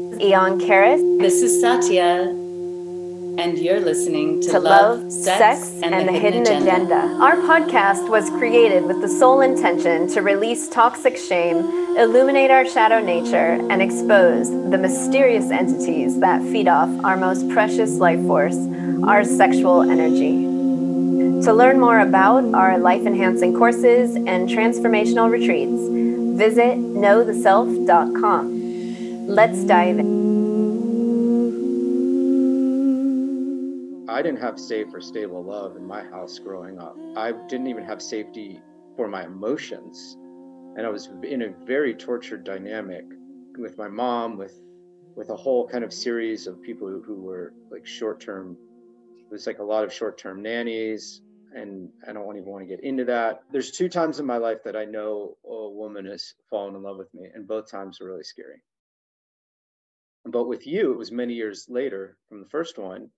Aeon Karis. This is Satya, and you're listening to, to Love, Love, Sex, and, the, Hidden, agenda. Our podcast was created with the sole intention to release toxic shame, illuminate our shadow nature, and expose the mysterious entities that feed off our most precious life force, our sexual energy. To learn more about our life enhancing courses and transformational retreats, visit knowtheself.com. Let's dive in. I didn't have safe or stable love in my house growing up. I didn't even have safety for my emotions. And I was in a very tortured dynamic with my mom, with with a whole kind of series of people who, who were like short-term. It was like a lot of short-term nannies, and I don't even want to get into that. There's two times in my life that I know a woman has fallen in love with me, and both times were really scary. But with you, it was many years later from the first one.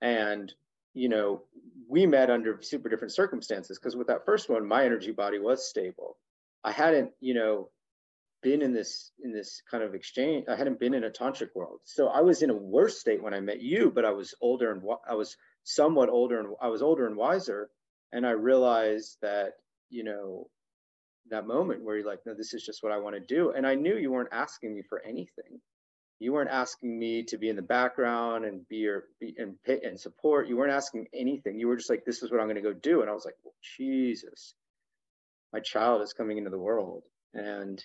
And, you know, we met under super different circumstances because with that first one, my energy body was stable. I hadn't, you know, been in this in this kind of exchange. I hadn't been in a tantric world, so I was in a worse state when I met you. But I was older and I was somewhat older and I was older and wiser, and I realized that you know that moment where you're like, no, this is just what I want to do, and I knew you weren't asking me for anything you weren't asking me to be in the background and be your be and pit and support. You weren't asking anything. You were just like this is what i'm going to go do. And i was like well, jesus. My child is coming into the world. And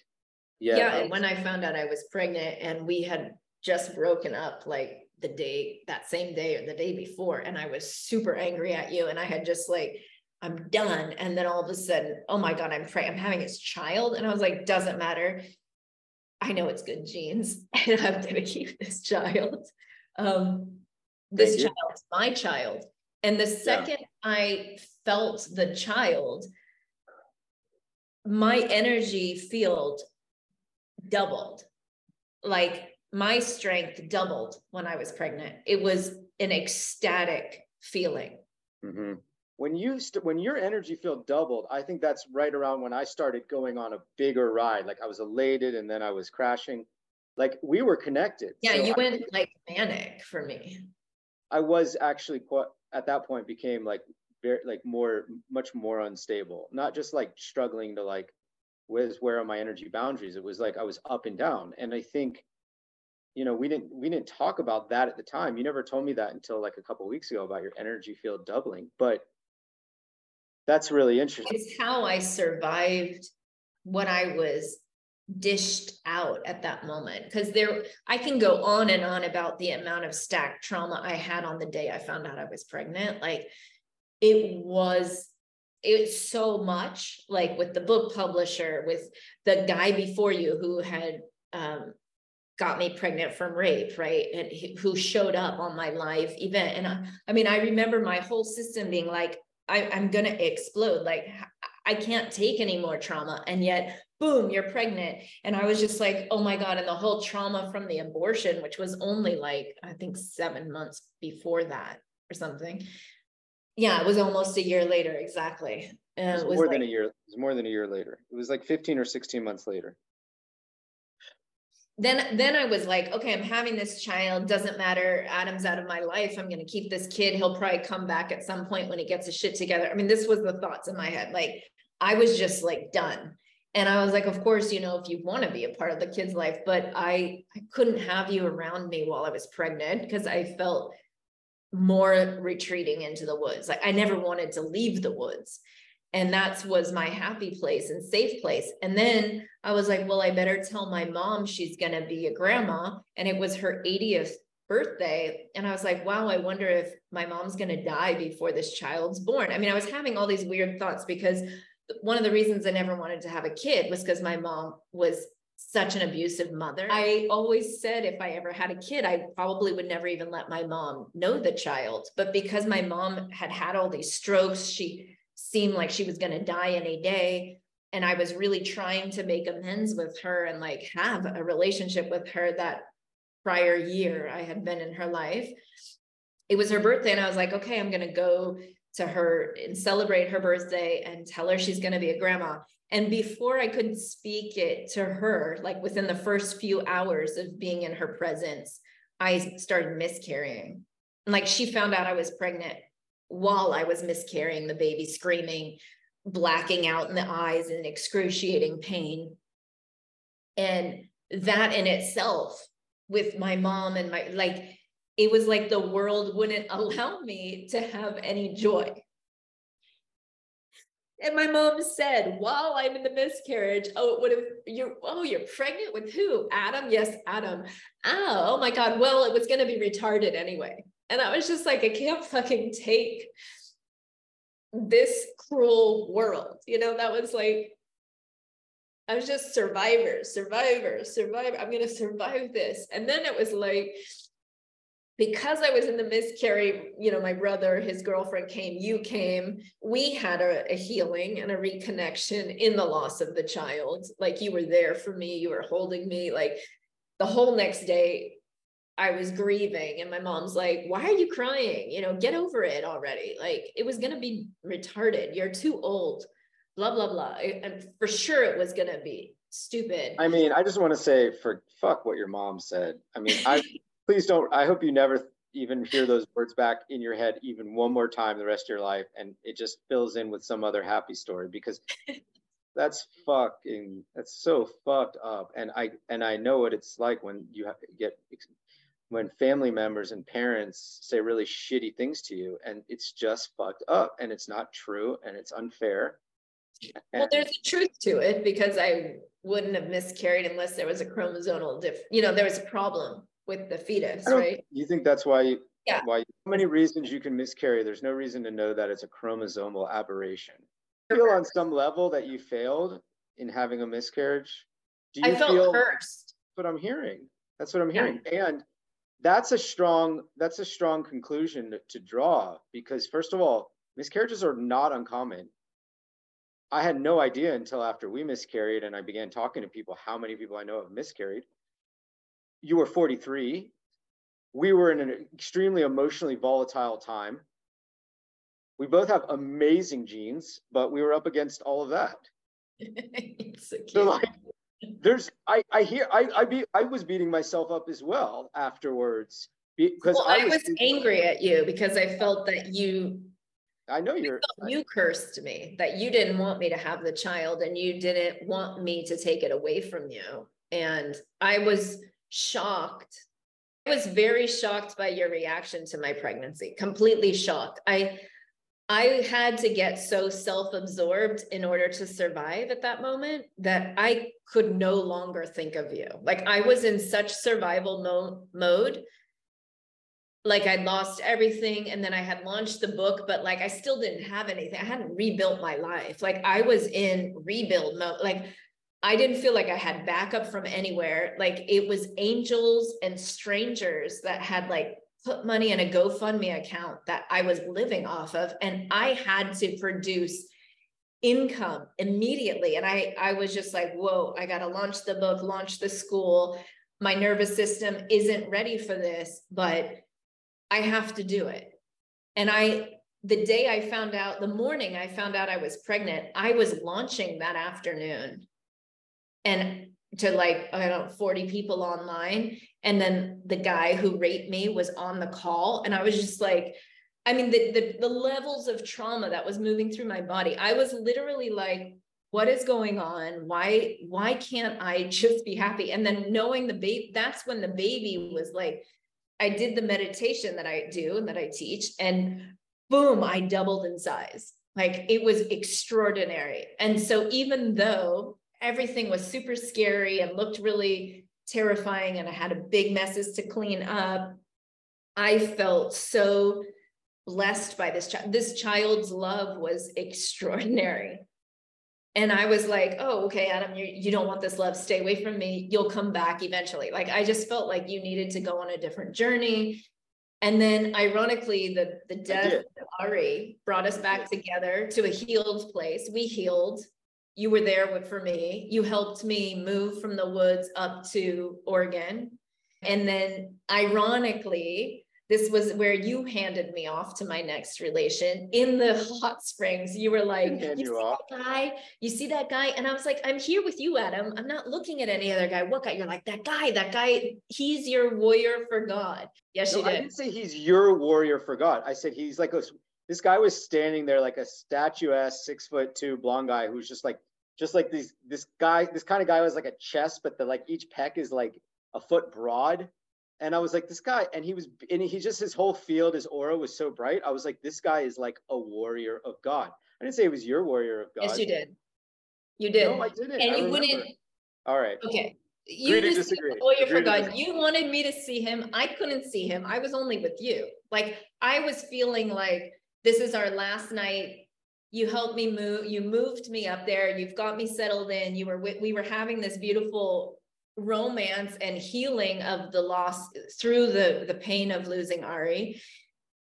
yeah yeah and when i found out i was pregnant and we had just broken up like the day that same day or the day before and i was super angry at you and i had just like i'm done. And then all of a sudden oh my god i'm pregnant i'm having his child? And i was like doesn't matter I know it's good genes and I'm going to keep this child. Um, this child is my child. And the second yeah. I felt the child, my energy field doubled. Like my strength doubled when I was pregnant. It was an ecstatic feeling. Mm-hmm when you st- when your energy field doubled i think that's right around when i started going on a bigger ride. Like i was elated and then i was crashing. Like we were connected. Yeah so you I, went like manic for me. I was actually quite at that point became like very like more much more unstable. Not just like struggling to like where's where are my energy boundaries? It was like i was up and down. And i think you know we didn't we didn't talk about that at the time. You never told me that until like a couple weeks ago about your energy field doubling. But that's really interesting. It's how I survived what I was dished out at that moment because there I can go on and on about the amount of stacked trauma I had on the day I found out I was pregnant like it was it's so much like with the book publisher with the guy before you who had um, got me pregnant from rape right and who showed up on my live event and I, I mean I remember my whole system being like I, I'm gonna explode. Like I can't take any more trauma. And yet, boom, you're pregnant. And I was just like, oh my God. And the whole trauma from the abortion, which was only like, I think seven months before that or something. Yeah, it was almost a year later. Exactly. And it was, it was more like, than a year. It was more than a year later. It was like 15 or 16 months later then then I was like, okay, I'm having this child. Doesn't matter. Adam's out of my life. I'm going to keep this kid. He'll probably come back at some point when he gets his shit together. I mean, this was the thoughts in my head. Like I was just like done. And I was like, of course, you know, if you want to be a part of the kid's life, but I I couldn't have you around me while I was pregnant because I felt more retreating into the woods. Like I never wanted to leave the woods and that was my happy place and safe place and then i was like well i better tell my mom she's going to be a grandma and it was her 80th birthday and i was like wow i wonder if my mom's going to die before this child's born i mean i was having all these weird thoughts because one of the reasons i never wanted to have a kid was because my mom was such an abusive mother. I always said if I ever had a kid, I probably would never even let my mom know the child. But because my mom had had all these strokes, she seemed like she was going to die any day and i was really trying to make amends with her and like have a relationship with her that prior year i had been in her life it was her birthday and i was like okay i'm going to go to her and celebrate her birthday and tell her she's going to be a grandma And before I could speak it to her, like within the first few hours of being in her presence, I started miscarrying. And like she found out I was pregnant while I was miscarrying, the baby screaming, blacking out in the eyes in excruciating pain. And that in itself, with my mom and my, like, it was like the world wouldn't allow me to have any joy. And my mom said, while I'm in the miscarriage, oh, what if you're, oh, you're pregnant with who? Adam? Yes, Adam. Oh, oh my God. Well, it was going to be retarded anyway. And I was just like, I can't fucking take this cruel world. You know, that was like, I was just survivor, survivor, survivor. I'm going to survive this. And then it was like, because I was in the miscarry, you know, my brother, his girlfriend came, you came, we had a, a, healing and a reconnection in the loss of the child. Like you were there for me, you were holding me. Like the whole next day, I was grieving, and my mom's like, Why are you crying? You know, get over it already. Like it was going to be retarded. You're too old, blah, blah, blah. And for sure it was going to be stupid. I mean, I just want to say for fuck what your mom said. I mean, I please don't. I hope you never even hear those words back in your head even one more time the rest of your life, and it just fills in with some other happy story because that's fucking that's so fucked up. And I and I know what it's like when you get when family members and parents say really shitty things to you, and it's just fucked up, and it's not true, and it's unfair. well, there's a truth to it because I wouldn't have miscarried unless there was a chromosomal diff. You know, there was a problem with the fetus, right? You think that's why you, yeah. why so many reasons you can miscarry. There's no reason to know that it's a chromosomal aberration. You feel on some level that you failed in having a miscarriage? Do you I felt feel cursed. That's what I'm hearing. That's what I'm hearing. Yeah. And that's a strong that's a strong conclusion to, to draw because first of all, miscarriages are not uncommon. I had no idea until after we miscarried and I began talking to people how many people I know have miscarried you were 43. We were in an extremely emotionally volatile time. We both have amazing genes, but we were up against all of that. so, so like, there's I I hear I I be I was beating myself up as well afterwards because well, I, was, I was angry at you because I felt that you I know you're you cursed me that you didn't want me to have the child and you didn't want me to take it away from you and I was shocked. I was very shocked by your reaction to my pregnancy, completely shocked. I I had to get so self-absorbed in order to survive at that moment that I could no longer think of you. Like I was in such survival mo- mode like I'd lost everything and then I had launched the book, but like I still didn't have anything. I hadn't rebuilt my life. Like I was in rebuild mode. Like I didn't feel like I had backup from anywhere. Like it was angels and strangers that had like put money in a GoFundMe account that I was living off of. And I had to produce income immediately. And I, I was just like, whoa, I got to launch the book, launch the school. My nervous system isn't ready for this, but I have to do it. And I, the day I found out, the morning I found out I was pregnant, I was launching that afternoon and to like I don't know 40 people online and then the guy who raped me was on the call. And I was just like I mean the the, the levels of trauma that was moving through my body. I was literally like what is going on? Why why can't I just be happy? And then knowing the baby that's when the baby was like I did the meditation that I do and that I teach and boom I doubled in size. Like it was extraordinary. And so even though everything was super scary and looked really terrifying and I had a big messes to clean up. I felt so blessed by this child. This child's love was extraordinary. And I was like, oh, okay, Adam, you, you don't want this love. Stay away from me. You'll come back eventually. Like, I just felt like you needed to go on a different journey. And then, ironically, the, the death of Ari brought us back together to a healed place. We healed you were there for me. You helped me move from the woods up to Oregon. And then, ironically, this was where you handed me off to my next relation in the hot springs. You were like, you, you see off. that guy, you see that guy? And I was like, I'm here with you, Adam. I'm not looking at any other guy. What guy? You're like, that guy, that guy, he's your warrior for God. Yes, No, you I didn't say he's your warrior for God. I said he's like a. This guy was standing there like a statuesque, six foot two blonde guy who's just like, just like these. This guy, this kind of guy was like a chest, but the like each pec is like a foot broad. And I was like, this guy, and he was, and he just his whole field, his aura was so bright. I was like, this guy is like a warrior of God. I didn't say he was your warrior of God. Yes, you did. You did. No, I didn't. and I you remember. wouldn't All right. Okay. You Agree just disagree. oh, you Agree to forgot. You wanted me to see him. I couldn't see him. I was only with you. Like I was feeling like this is our last night. You helped me move. You moved me up there. You've got me settled in. You were we were having this beautiful romance and healing of the loss through the the pain of losing Ari.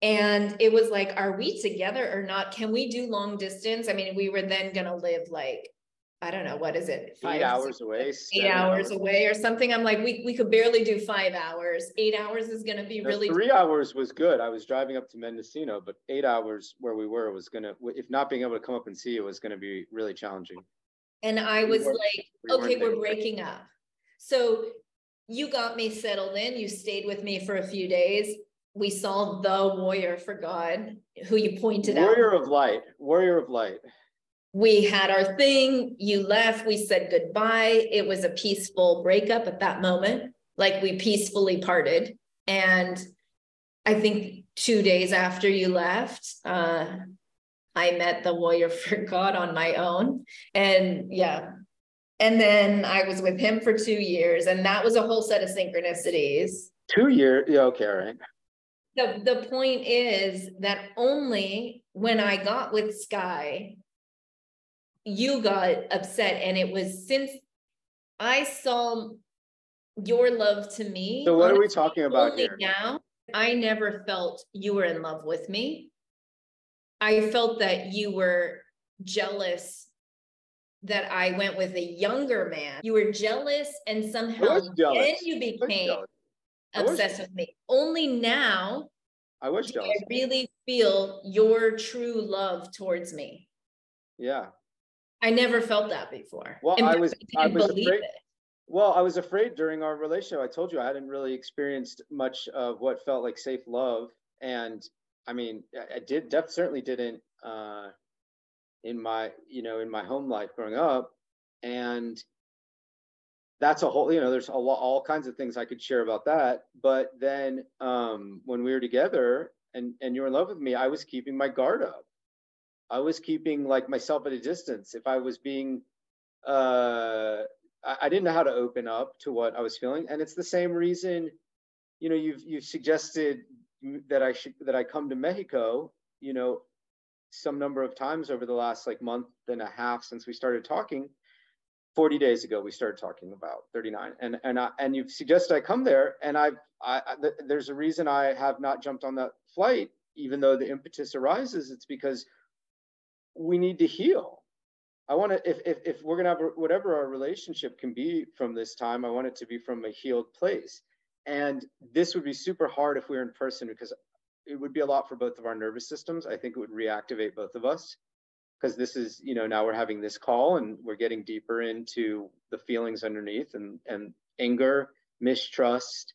And it was like, are we together or not? Can we do long distance? I mean, we were then gonna live like, I don't know, what is it? Eight Five, hours away. eight seven hours away or something. I'm like, we, we could barely do five hours. Eight hours is gonna be No, really, three hours was good. I was driving up to Mendocino, but eight hours where we were was gonna, if not being able to come up and see it was gonna be really challenging. and I was like, we okay, we're breaking up. So you got me settled in, you stayed with me for a few days. We saw the warrior for God, who you pointed out. Warrior of light, warrior of light. We had our thing, you left, we said goodbye. It was a peaceful breakup at that moment, like we peacefully parted. And I think two days after you left, uh, I met the warrior for God on my own. And yeah. And then I was with him for two years, and that was a whole set of synchronicities. Two years, yeah, okay, all right. The, the point is that only when I got with Sky, you got upset. And it was since I saw your love to me. So what are we talking about here? Now, I never felt you were in love with me. I felt that you were jealous that I went with a younger man. You were jealous and somehow then you became jealous. I was obsessed with me. Only now I was do I really feel your true love towards me. Yeah. I never felt that before. Well, I was- didn't I was afraid- it. Well, I was afraid during our relationship. I told you I hadn't really experienced much of what felt like safe love. And I mean, I- I did def certainly didn't uh in my, you know, in my home life growing up. And that's a whole, you know, there's a lot all kinds of things I could share about that. But then um when we were together and and you were in love with me, I was keeping my guard up. I was keeping like myself at a distance. If I was being uh I, I didn't know how to open up to what I was feeling. And it's the same reason, you know, you've you've suggested that I should that I come to Mexico, you know, some number of times over the last like month and a half since we started talking. 40 days ago we started talking about 39 and and I, and you've suggested I come there and I've I, I th- there's a reason I have not jumped on that flight even though the impetus arises it's because we need to heal I want to, if, if, if we're going to have a- whatever our relationship can be from this time, I want it to be from a healed place. And this would be super hard if we were in person because it would be a lot for both of our nervous systems. I think it would reactivate both of us because this is, you know, now we're having this call and we're getting deeper into the feelings underneath and, and anger, mistrust.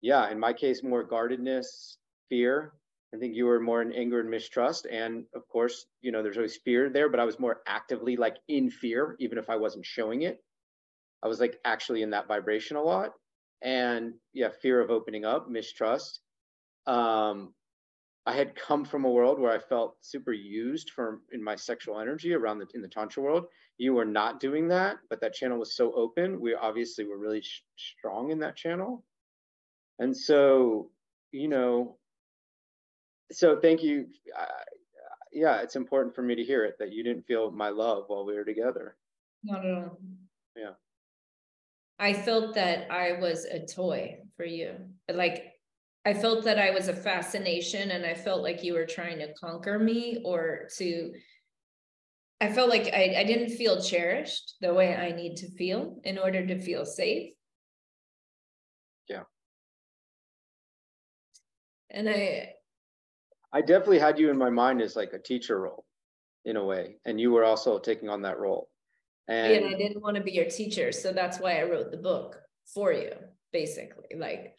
Yeah, in my case, more guardedness, fear, I think you were more in anger and mistrust. And of course, you know, there's always fear there, but I was more actively like in fear, even if I wasn't showing it. I was like actually in that vibration a lot. And yeah, fear of opening up, mistrust. Um, I had come from a world where I felt super used for in my sexual energy around the in the tantra world. You were not doing that, but that channel was so open. We obviously were really sh- strong in that channel. And so, you know, so thank you. Uh, yeah, it's important for me to hear it that you didn't feel my love while we were together. No, no, no. Yeah. I felt that I was a toy for you. Like, I felt that I was a fascination and I felt like you were trying to conquer me or to. I felt like I, I didn't feel cherished the way I need to feel in order to feel safe. Yeah. And I I definitely had you in my mind as like a teacher role in a way. And you were also taking on that role. And, and I didn't want to be your teacher. So that's why I wrote the book for you, basically. Like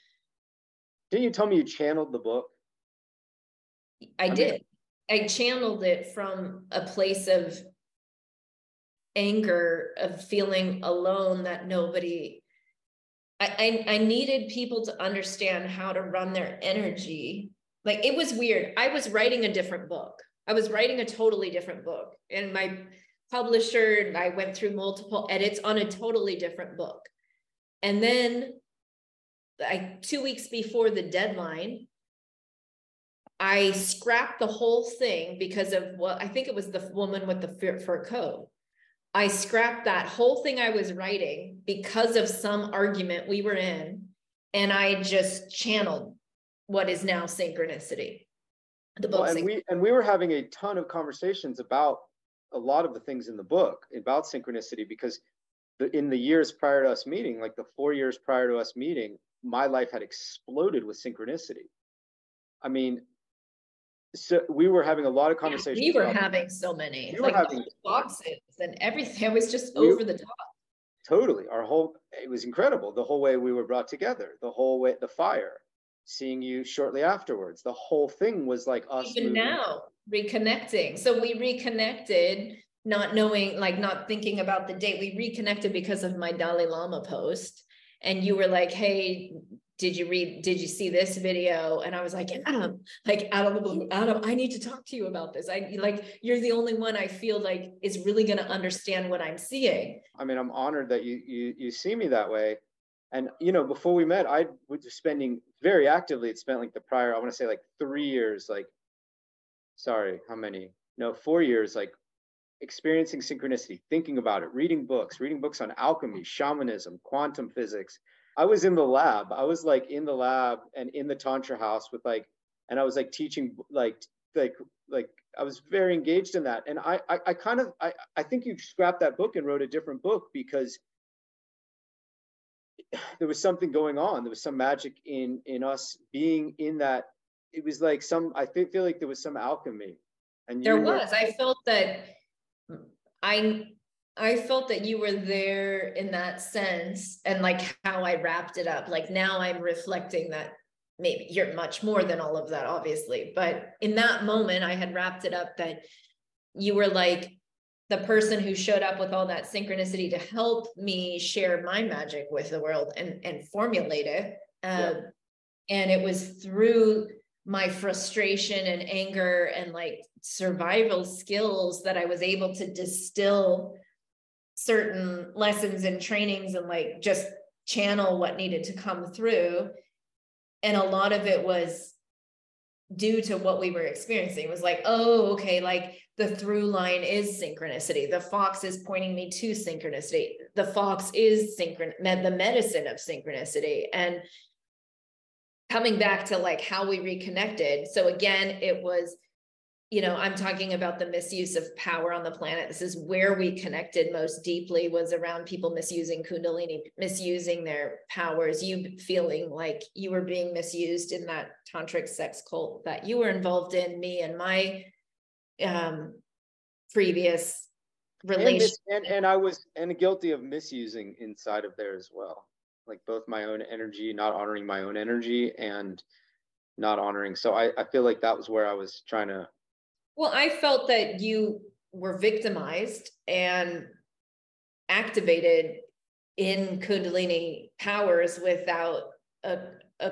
didn't you tell me you channeled the book? I, I did. Mean, I channeled it from a place of anger, of feeling alone that nobody I, I, I needed people to understand how to run their energy. Like it was weird. I was writing a different book. I was writing a totally different book. And my publisher, I went through multiple edits on a totally different book. And then I two weeks before the deadline, I scrapped the whole thing because of what I think it was the woman with the fur coat. I scrapped that whole thing I was writing because of some argument we were in, and I just channeled what is now synchronicity. The book. Well, and we and we were having a ton of conversations about a lot of the things in the book about synchronicity because the, in the years prior to us meeting, like the four years prior to us meeting, my life had exploded with synchronicity. I mean, so we were having a lot of conversations. we were having so many we like having, boxes and everything. It was just we, over the top. Totally. Our whole it was incredible. The whole way we were brought together, the whole way the fire, seeing you shortly afterwards. The whole thing was like us. Even now, reconnecting. So we reconnected, not knowing, like not thinking about the date. We reconnected because of my Dalai Lama post. And you were like, hey, did you read did you see this video and i was like adam like out of the adam i need to talk to you about this i like you're the only one i feel like is really going to understand what i'm seeing i mean i'm honored that you you you see me that way and you know before we met i was spending very actively it spent like the prior i want to say like three years like sorry how many no four years like experiencing synchronicity thinking about it reading books reading books on alchemy shamanism quantum physics I was in the lab. I was like in the lab and in the tantra house with like, and I was like teaching like like like I was very engaged in that. And I I, I kind of I I think you scrapped that book and wrote a different book because there was something going on. There was some magic in in us being in that. It was like some I think feel like there was some alchemy. And there was. Were, I felt that I I felt that you were there in that sense and like how I wrapped it up. Like now I'm reflecting that maybe you're much more than all of that, obviously. But in that moment, I had wrapped it up that you were like the person who showed up with all that synchronicity to help me share my magic with the world and, and formulate it. Um, yeah. And it was through my frustration and anger and like survival skills that I was able to distill certain lessons and trainings and like just channel what needed to come through and a lot of it was due to what we were experiencing. Was like oh okay like the through line is synchronicity. The fox is pointing me to synchronicity. The fox is synchron the medicine of synchronicity. And coming back to like how we reconnected so again it was you know i'm talking about the misuse of power on the planet. This is where we connected most deeply was around people misusing kundalini misusing their powers you feeling like you were being misused in that tantric sex cult that you were involved in me and my um previous relationship and, and, and i was and guilty of misusing inside of there as well. Like both my own energy not honoring my own energy and not honoring so i i feel like that was where i was trying to well, I felt that you were victimized and activated in Kundalini powers without a, a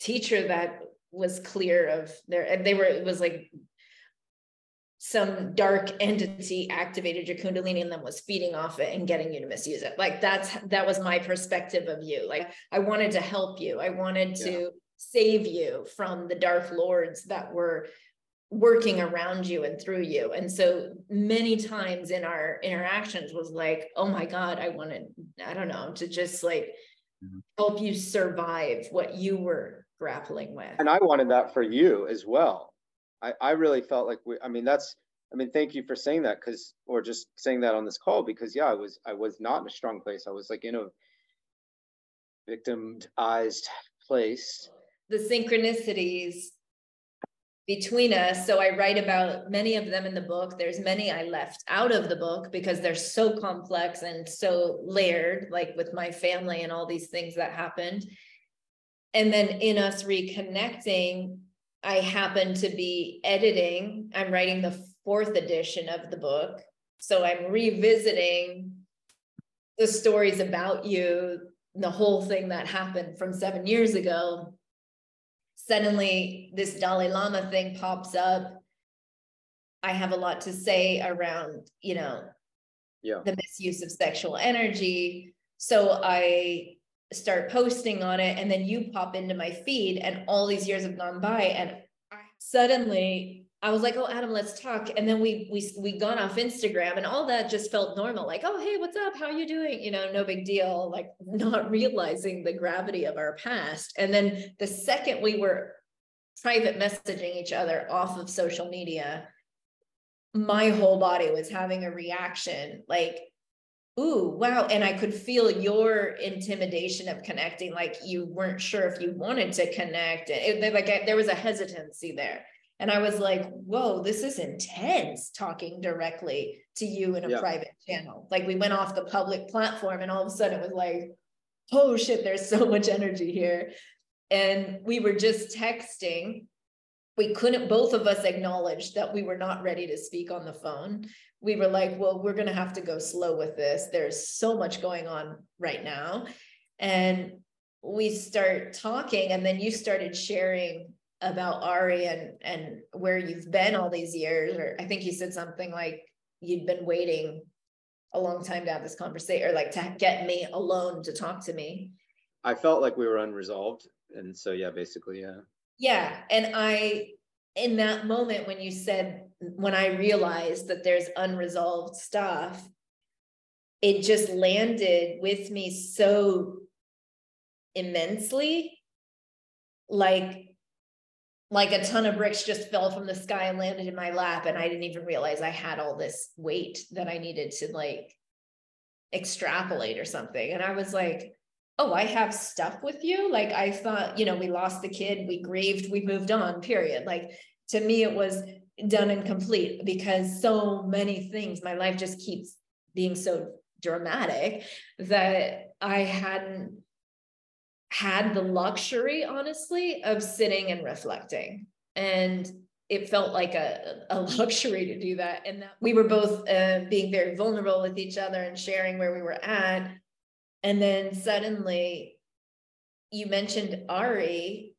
teacher that was clear of their, and they were, it was like some dark entity activated your kundalini and then was feeding off it and getting you to misuse it. Like that's that was my perspective of you. Like i wanted to help you. I wanted to yeah. save you from the dark lords that were working around you and through you. And so many times in our interactions was like oh my god i wanted i don't know to just like mm-hmm. help you survive what you were grappling with. And i wanted that for you as well. I i really felt like we i mean that's i mean thank you for saying that because or just saying that on this call because yeah i was i was not in a strong place. I was like in a victimized place. The synchronicities between us. So I write about many of them in the book. There's many I left out of the book because they're so complex and so layered, like with my family and all these things that happened. And then in us reconnecting, I happen to be editing. I'm writing the fourth edition of the book. So I'm revisiting the stories about you, the whole thing that happened from seven years ago suddenly this Dalai Lama thing pops up. I have a lot to say around, you know, yeah. the misuse of sexual energy. So I start posting on it, and then you pop into my feed, and all these years have gone by, and I suddenly I was like, "Oh, Adam, let's talk." And then we we we gone off Instagram, and all that just felt normal. Like, "Oh, hey, what's up? How are you doing?" You know, no big deal. Like, not realizing the gravity of our past. And then the second we were private messaging each other off of social media, my whole body was having a reaction, like, "Ooh, wow!" And I could feel your intimidation of connecting. Like you weren't sure if you wanted to connect. It, like there was a hesitancy there and I was like, whoa, this is intense talking directly to you in a yeah. private channel. Like we went off the public platform and all of a sudden it was like, oh shit, there's so much energy here. And we were just texting. We couldn't, both of us acknowledge that we were not ready to speak on the phone. We were like, well, we're going to have to go slow with this. There's so much going on right now. And we start talking, and then you started sharing about Ari and and where you've been all these years, or I think you said something like you'd been waiting a long time to have this conversation, or like to get me alone to talk to me. I felt like we were unresolved, and so yeah, basically, yeah. Yeah, and I in that moment when you said when I realized that there's unresolved stuff, it just landed with me so immensely like like a ton of bricks just fell from the sky and landed in my lap and i didn't even realize i had all this weight that i needed to like extrapolate or something. And i was like oh i have stuff with you? Like i thought you know we lost the kid we grieved we moved on period. Like to me it was done and complete because so many things my life just keeps being so dramatic that i hadn't had the luxury, honestly, of sitting and reflecting. And it felt like a, a luxury to do that. And that we were both uh, being very vulnerable with each other and sharing where we were at. And then suddenly you mentioned Ari,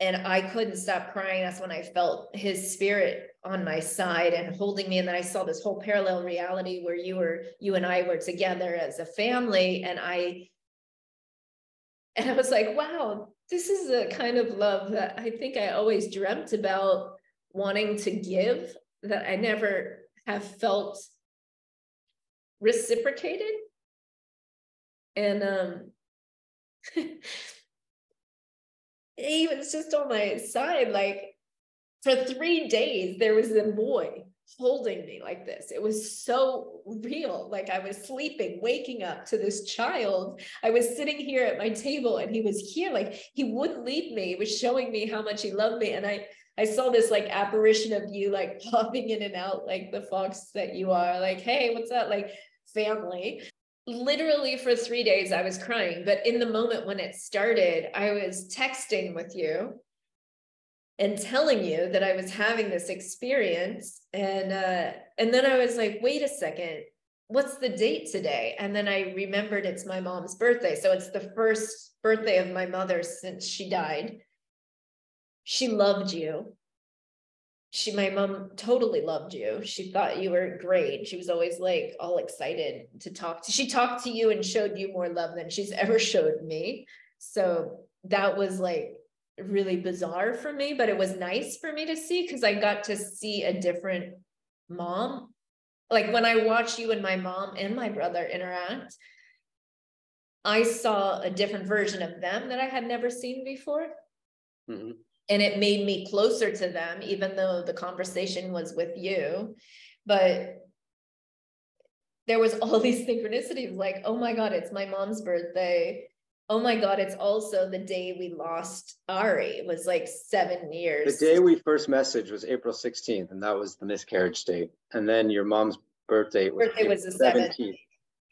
and I couldn't stop crying. That's when I felt his spirit on my side and holding me. And then I saw this whole parallel reality where you were, you and I were together as a family. And I and I was like, wow, this is a kind of love that I think I always dreamt about wanting to give that I never have felt reciprocated. And um was just on my side, like for three days, there was a boy holding me like this. It was so real. Like I was sleeping, waking up to this child. I was sitting here at my table and he was here. Like he wouldn't leave me. He was showing me how much he loved me. And I I saw this like apparition of you like popping in and out like the fox that you are. Like, hey, what's that? Like family. Literally for three days, I was crying. But in the moment when it started, I was texting with you and telling you that I was having this experience. And uh, and then I was like, wait a second, what's the date today? And then I remembered it's my mom's birthday. So it's the first birthday of my mother since she died. She loved you. She, my mom totally loved you. She thought you were great. She was always like all excited to talk to. She talked to you and showed you more love than she's ever showed me. So that was like really bizarre for me, but it was nice for me to see because I got to see a different mom. Like when I watched you and my mom and my brother interact, I saw a different version of them that I had never seen before. Mm-hmm. And it made me closer to them, even though the conversation was with you. But there was all these synchronicities like, oh my God, it's my mom's birthday oh my god it's also the day we lost ari it was like seven years The day we first messaged was April 16th, and that was the miscarriage date. And then your mom's birthday was, Birthday was the April 7th.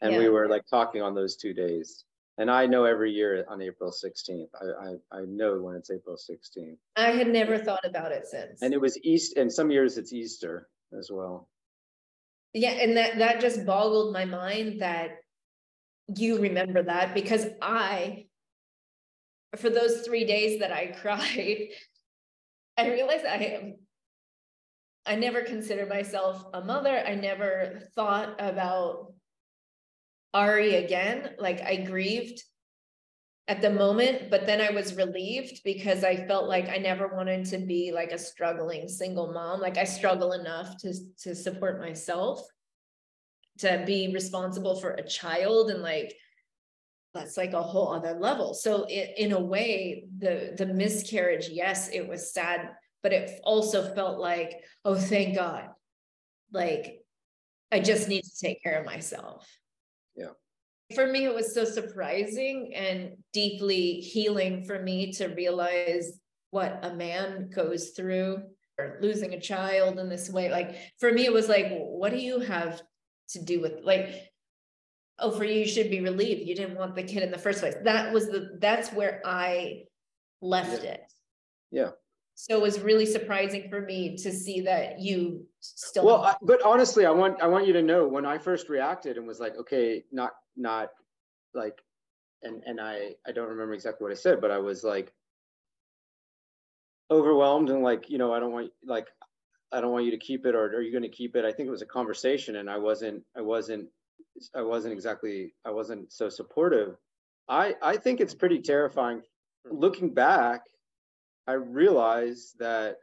And we were like talking on those two days. And I know every year on April 16th, I, I, I know when it's April 16th. i had never thought about it since And it was East, and some years it's Easter as well. yeah and that that just boggled my mind that you remember that? Because i for those three days that i cried i realized i am i never considered myself a mother. I never thought about ari again. Like i grieved at the moment but then i was relieved because i felt like i never wanted to be like a struggling single mom. Like i struggle enough to to support myself to be responsible for a child and like that's like a whole other level. So it, in a way the the miscarriage yes it was sad but it also felt like oh thank god. Like i just need to take care of myself. Yeah. for me it was so surprising and deeply healing for me to realize what a man goes through or losing a child in this way. Like for me it was like what do you have to do with like oh for you you should be relieved you didn't want the kid in the first place that was the that's where i left Yeah. it Yeah. so it was really surprising for me to see that you still Well, I, but honestly, I want I want you to know when I first reacted and was like, okay, not not like, and and I I don't remember exactly what I said, but I was like overwhelmed and like you know I don't want like I don't want you to keep it or are you going to keep it? I think it was a conversation and I wasn't I wasn't I wasn't exactly I wasn't so supportive. I I think it's pretty terrifying. Looking back, I realized that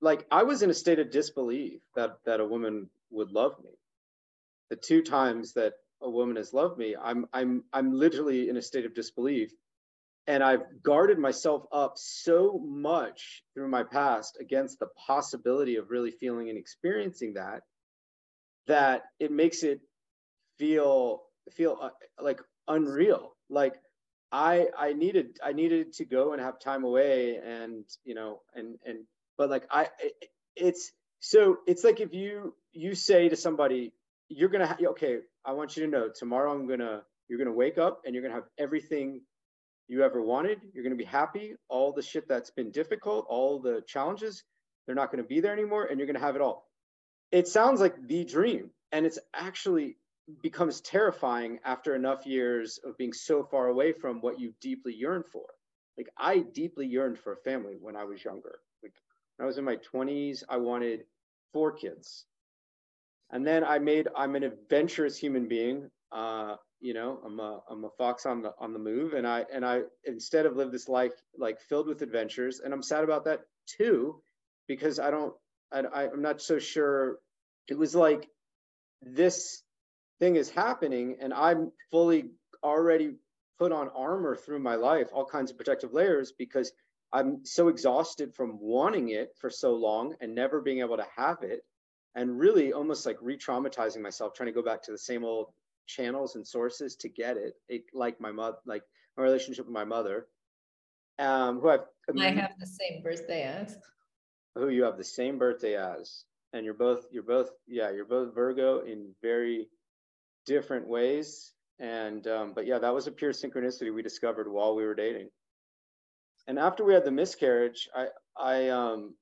like I was in a state of disbelief that that a woman would love me. The two times that a woman has loved me, I'm I'm I'm literally in a state of disbelief. And I've guarded myself up so much through my past against the possibility of really feeling and experiencing that that it makes it feel feel uh, like unreal. Like I I needed I needed to go and have time away and you know and and but like I it- it's so it's like if you you say to somebody you're gonna ha- okay I want you to know tomorrow I'm gonna you're gonna wake up and you're gonna have everything you ever wanted you're gonna be happy. All the shit that's been difficult all the challenges they're not gonna be there anymore and you're gonna have it all. It sounds like the dream and it's actually becomes terrifying after enough years of being so far away from what you deeply yearn for. Like i deeply yearned for a family when i was younger. Like when i was in my 20s i wanted four kids. And then i made i'm an adventurous human being uh you know i'm a i'm a fox on the on the move. And i and i instead of live this life like filled with adventures and i'm sad about that too because i don't I, I i'm not so sure. It was like this thing is happening and i'm fully already put on armor through my life all kinds of protective layers because i'm so exhausted from wanting it for so long and never being able to have it and really almost like re-traumatizing myself trying to go back to the same old channels and sources to get it, it like my mother like my relationship with my mother um who i've i have the same birthday as. who you have the same birthday as and you're both you're both yeah you're both virgo in very different ways and um, but yeah that was a pure synchronicity we discovered while we were dating. And after we had the miscarriage i i um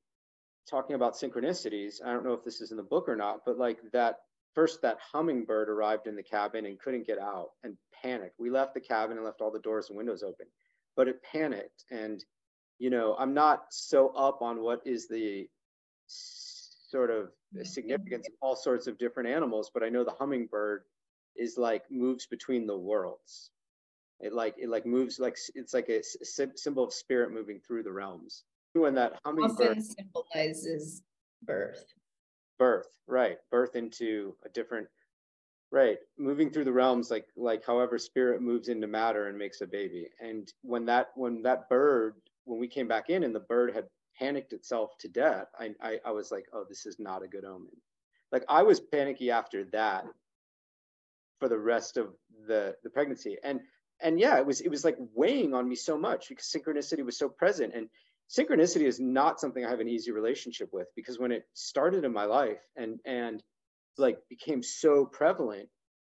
talking about synchronicities i don't know if this is in the book or not but like that first that hummingbird arrived in the cabin and couldn't get out and panicked. We left the cabin and left all the doors and windows open but it panicked. And you know i'm not so up on what is the sort of significance of all sorts of different animals but i know the hummingbird is like moves between the worlds. It like it like moves like it's like a symbol of spirit moving through the realms. When that hummingbird often symbolizes birth birth right birth into a different right moving through the realms like like however spirit moves into matter and makes a baby. And when that when that bird when we came back in and the bird had panicked itself to death i i, I was like oh this is not a good omen. Like i was panicky after that for the rest of the the pregnancy. And and yeah, it was it was like weighing on me so much because synchronicity was so present. And synchronicity is not something I have an easy relationship with because when it started in my life and and like became so prevalent,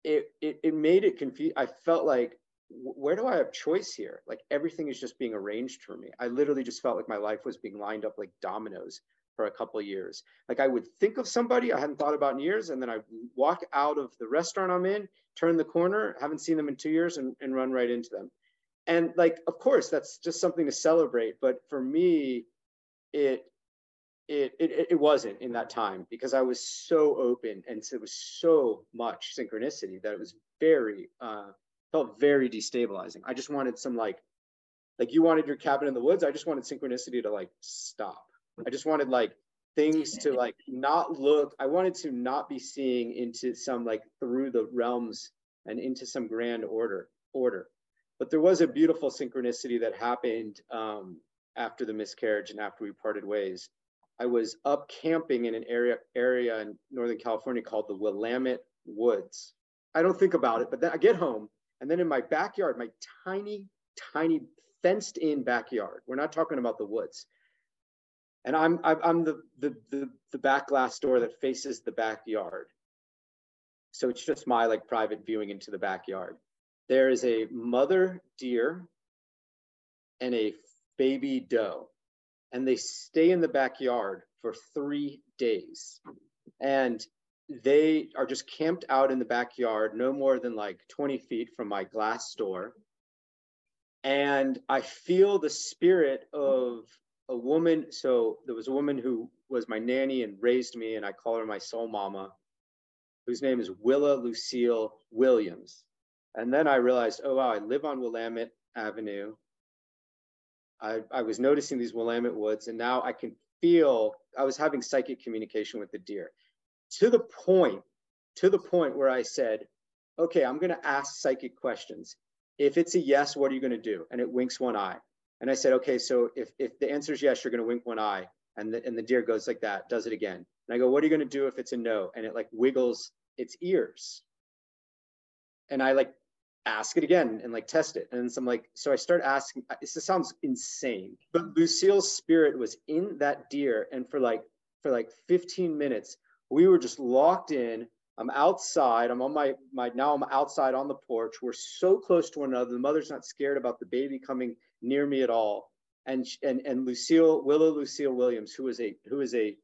it it, it made it confused. I felt like where do I have choice here? Like everything is just being arranged for me. I literally just felt like my life was being lined up like dominoes for a couple years. Like I would think of somebody I hadn't thought about in years, and then I walk out of the restaurant I'm in, turn the corner, haven't seen them in two years, and, and run right into them. And like, of course, that's just something to celebrate. But for me, it it, it it wasn't in that time because I was so open and it was so much synchronicity that it was very uh, felt very destabilizing. I just wanted some like like you wanted your cabin in the woods. I just wanted synchronicity to like stop I just wanted like things to like not look, I wanted to not be seeing into some like through the realms and into some grand order order. But there was a beautiful synchronicity that happened um, after the miscarriage and after we parted ways. I was up camping in an area area in Northern California called the Willamette Woods. I don't think about it, but then I get home and then in my backyard, my tiny, tiny fenced in backyard, we're not talking about the woods and I'm I'm the the the, the back glass door that faces the backyard. So it's just my like private viewing into the backyard. There is a mother deer and a baby doe, and they stay in the backyard for three days, and they are just camped out in the backyard, no more than like 20 feet from my glass door. And I feel the spirit of a woman. So there was a woman who was my nanny and raised me, and I call her my soul mama, whose name is Willa Lucille Williams. And then I realized, oh wow, I live on Willamette Avenue. I, I was noticing these Willamette woods, and now I can feel I was having psychic communication with the deer to the point, to the point where I said, okay, I'm going to ask psychic questions. If it's a yes, what are you going to do? And it winks one eye. And I said, okay, so if, if the answer is yes, you're going to wink one eye. And the, and the deer goes like that, does it again. And I go, what are you going to do if it's a no? And it like wiggles its ears. And I like ask it again and like test it. And so I'm like, so I start asking, uh, this sounds insane, but Lucille's spirit was in that deer. And for like, for like 15 minutes, we were just locked in. I'm outside. I'm on my, my, now I'm outside on the porch. We're so close to one another. The mother's not scared about the baby coming near me at all. And and and Lucille Willow Lucille Williams, who is a who is a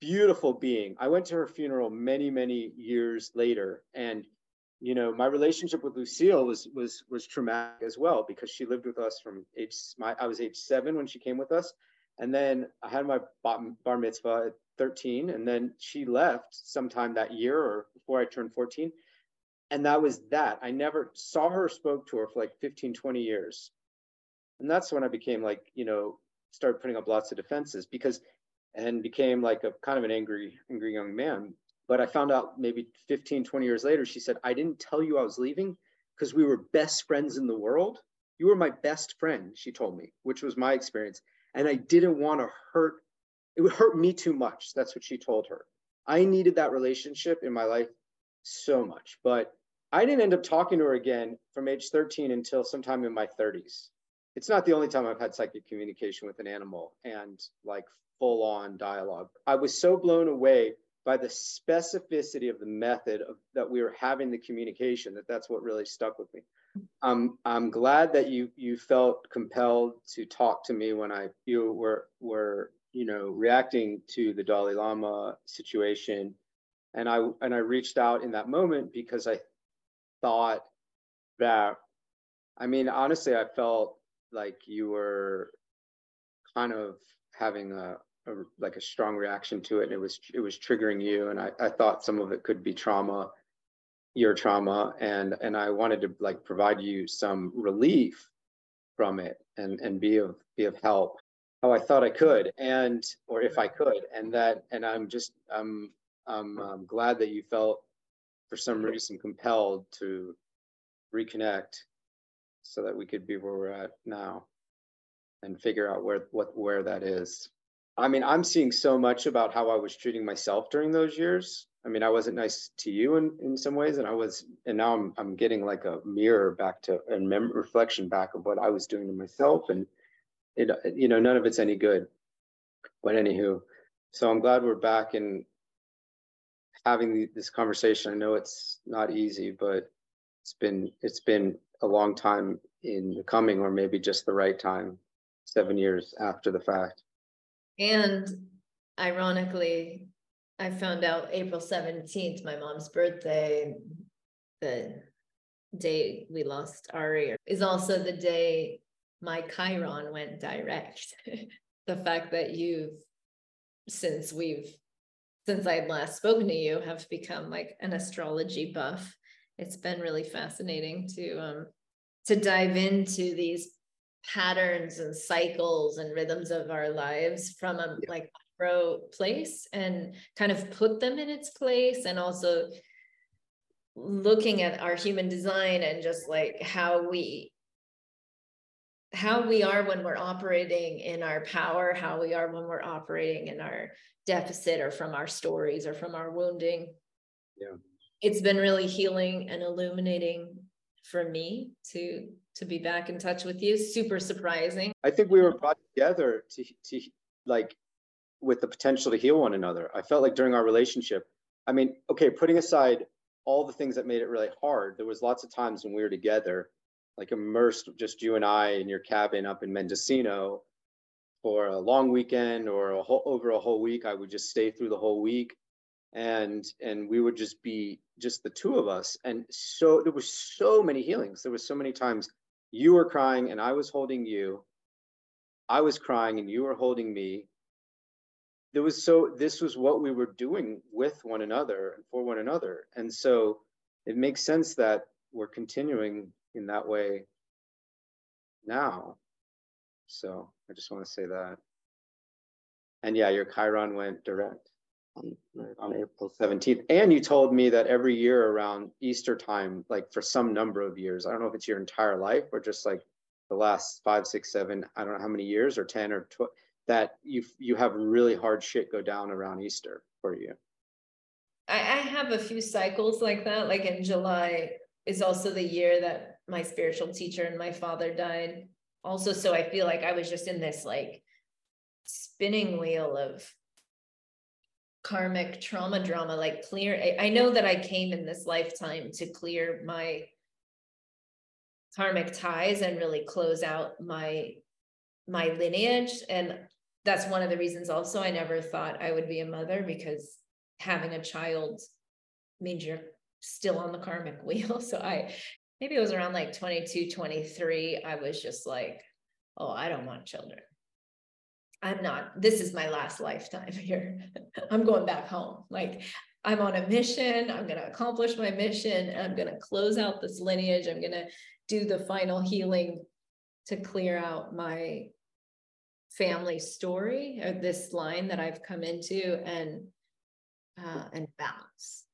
beautiful being. I went to her funeral many many years later, and you know my relationship with Lucille was was was traumatic as well because she lived with us from age my I was age seven when she came with us, and then I had my bar mitzvah at 13, and then she left sometime that year or before I turned 14. And that was that. I never saw her, or spoke to her for like 15, 20 years and that's when i became like you know started putting up lots of defenses because and became like a kind of an angry angry young man but i found out maybe 15 20 years later she said i didn't tell you i was leaving because we were best friends in the world. You were my best friend she told me which was my experience and i didn't want to hurt it would hurt me too much. That's what she told her. I needed that relationship in my life so much but i didn't end up talking to her again from age 13 until sometime in my 30s it's not the only time I've had psychic communication with an animal and like full on dialogue. I was so blown away by the specificity of the method of, that we were having the communication that that's what really stuck with me. Um, I'm glad that you you felt compelled to talk to me when I you were were you know reacting to the Dalai Lama situation, and I and I reached out in that moment because I thought that I mean honestly I felt like you were kind of having a, a, like a strong reaction to it and it was it was triggering you and I, I thought some of it could be trauma your trauma and and I wanted to like provide you some relief from it and and be of be of help how I thought I could and or if I could and that and I'm just I'm I'm, I'm glad that you felt for some reason compelled to reconnect so that we could be where we're at now and figure out where what where that is. I mean, I'm seeing so much about how I was treating myself during those years. I mean, I wasn't nice to you in, in some ways, and I was, and now I'm I'm getting like a mirror back to and mem- reflection back of what I was doing to myself, and it you know none of it's any good. But anywho, so I'm glad we're back and having this conversation. I know it's not easy, but it's been it's been a long time in the coming, or maybe just the right time, seven years after the fact. And ironically, I found out April 17th, my mom's birthday, the day we lost Ari, is also the day my Chiron went direct. the fact that you've, since we've, since I'd last spoken to you, have become like an astrology buff. It's been really fascinating to um to dive into these patterns and cycles and rhythms of our lives from a yeah. like macro place and kind of put them in its place and also looking at our human design and just like how we how we are when we're operating in our power how we are when we're operating in our deficit or from our stories or from our wounding yeah it's been really healing and illuminating for me to to be back in touch with you. Super surprising. I think we were brought together to to like with the potential to heal one another. I felt like during our relationship, I mean, okay, putting aside all the things that made it really hard, there was lots of times when we were together, like immersed, just you and I in your cabin up in Mendocino for a long weekend or a whole, over a whole week. I would just stay through the whole week and and we would just be just the two of us and so there was so many healings there was so many times you were crying and i was holding you. I was crying and you were holding me. There was so this was what we were doing with one another and for one another. And so it makes sense that we're continuing in that way now. So i just want to say that. And yeah your chiron went direct Um, on, on April 17th. And you told me that every year around Easter time, like for some number of years, I don't know if it's your entire life or just like the last five, six, seven, I don't know how many years or 10 or 12, that you you have really hard shit go down around Easter for you. I, I have a few cycles like that. Like in July is also the year that my spiritual teacher and my father died. Also, so I feel like I was just in this like spinning wheel of karmic trauma drama like clear I, I know that i came in this lifetime to clear my karmic ties and really close out my my lineage and that's one of the reasons also i never thought i would be a mother because having a child means you're still on the karmic wheel. So i maybe it was around like 22 23 i was just like oh i don't want children I'm not, this is my last lifetime here. I'm going back home. Like I'm on a mission. I'm going to accomplish my mission. I'm going to close out this lineage. I'm going to do the final healing to clear out my family story or this line that I've come into and uh, and balance.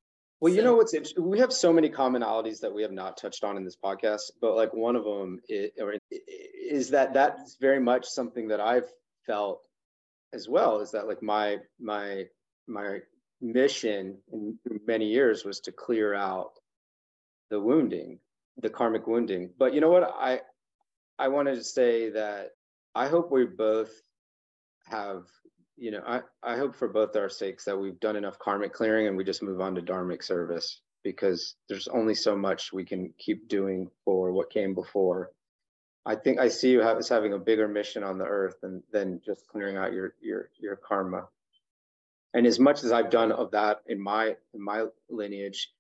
Well, so, you know what's interesting? We have so many commonalities that we have not touched on in this podcast, but like one of them is, or is that that's very much something that I've felt as well is that like my my my mission in many years was to clear out the wounding the karmic wounding. But you know what? I i wanted to say that i hope we both have you know i i hope for both our sakes that we've done enough karmic clearing and we just move on to dharmic service because there's only so much we can keep doing for what came before I think I see you have, as having a bigger mission on the earth than than just clearing out your your your karma. And as much as I've done of that in my in my lineage,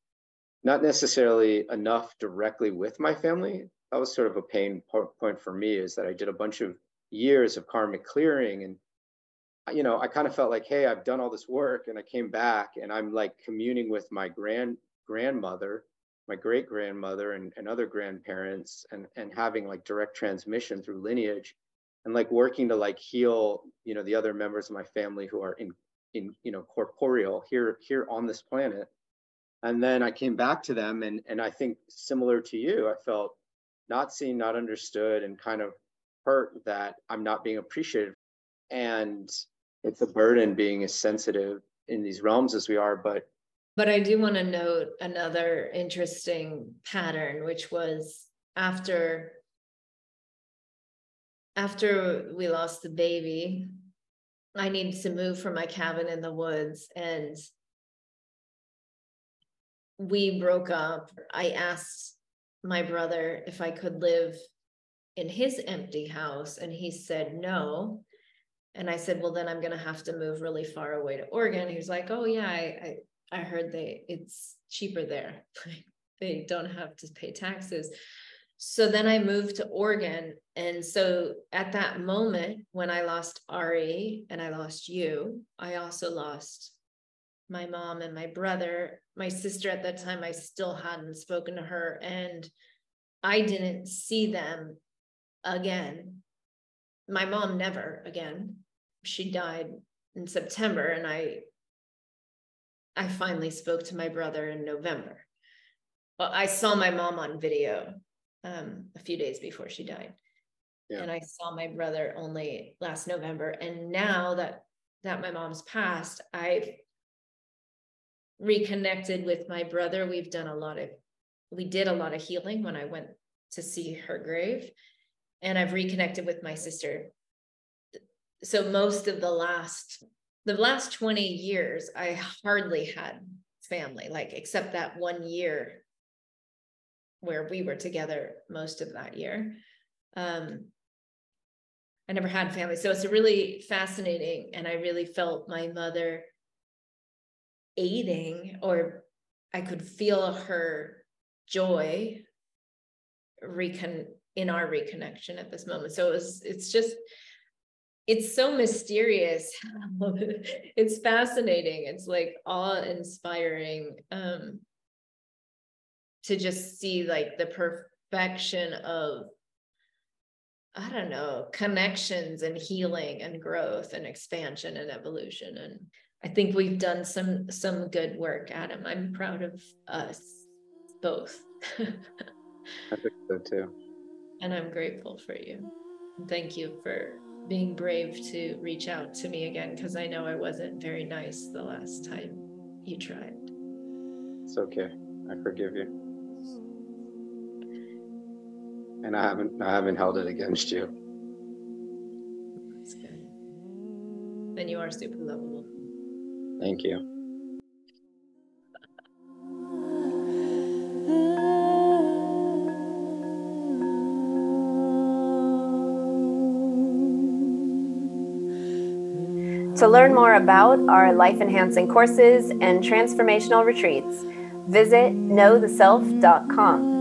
not necessarily enough directly with my family. That was sort of a pain point for me is that I did a bunch of years of karmic clearing and you know, I kind of felt like, hey, I've done all this work and I came back and I'm like communing with my grand grandmother my great grandmother and, and other grandparents and, and having like direct transmission through lineage and like working to like heal you know the other members of my family who are in in you know corporeal here here on this planet. And then i came back to them and and i think similar to you i felt not seen not understood and kind of hurt that i'm not being appreciated. And it's a burden being as sensitive in these realms as we are, but but I do want to note another interesting pattern, which was after after we lost the baby, I needed to move from my cabin in the woods and we broke up. I asked my brother if I could live in his empty house, and he said no. And I said, Well, then I'm going to have to move really far away to Oregon. He was like, Oh, yeah, I, I, I heard they it's cheaper there. they don't have to pay taxes. So then I moved to Oregon. And so at that moment, when I lost Ari and I lost you, I also lost my mom and my brother. My sister at that time, I still hadn't spoken to her. And I didn't see them again. My mom never again. She died in September, and I I finally spoke to my brother in November. Well, I saw my mom on video um, a few days before she died. Yeah. And I saw my brother only last November. And now that that my mom's passed, I've reconnected with my brother. We've done a lot of we did a lot of healing when I went to see her grave. And I've reconnected with my sister. So most of the last the last 20 years, I hardly had family, like except that one year where we were together most of that year. Um, I never had family. So it's really fascinating. And I really felt my mother aiding, or I could feel her joy recon in our reconnection at this moment. So it was, it's just, it's so mysterious. it's fascinating. It's like awe inspiring. Um, to just see like the perfection of I don't know, connections and healing and growth and expansion and evolution. And I think we've done some some good work, Adam. I'm proud of us both. I think so too. And I'm grateful for you. Thank you for being brave to reach out to me again because I know I wasn't very nice the last time you tried. It's okay. I forgive you and I haven't I haven't held it against you. That's good. Then you are super lovable. Thank you. To learn more about our life enhancing courses and transformational retreats, visit knowtheself.com.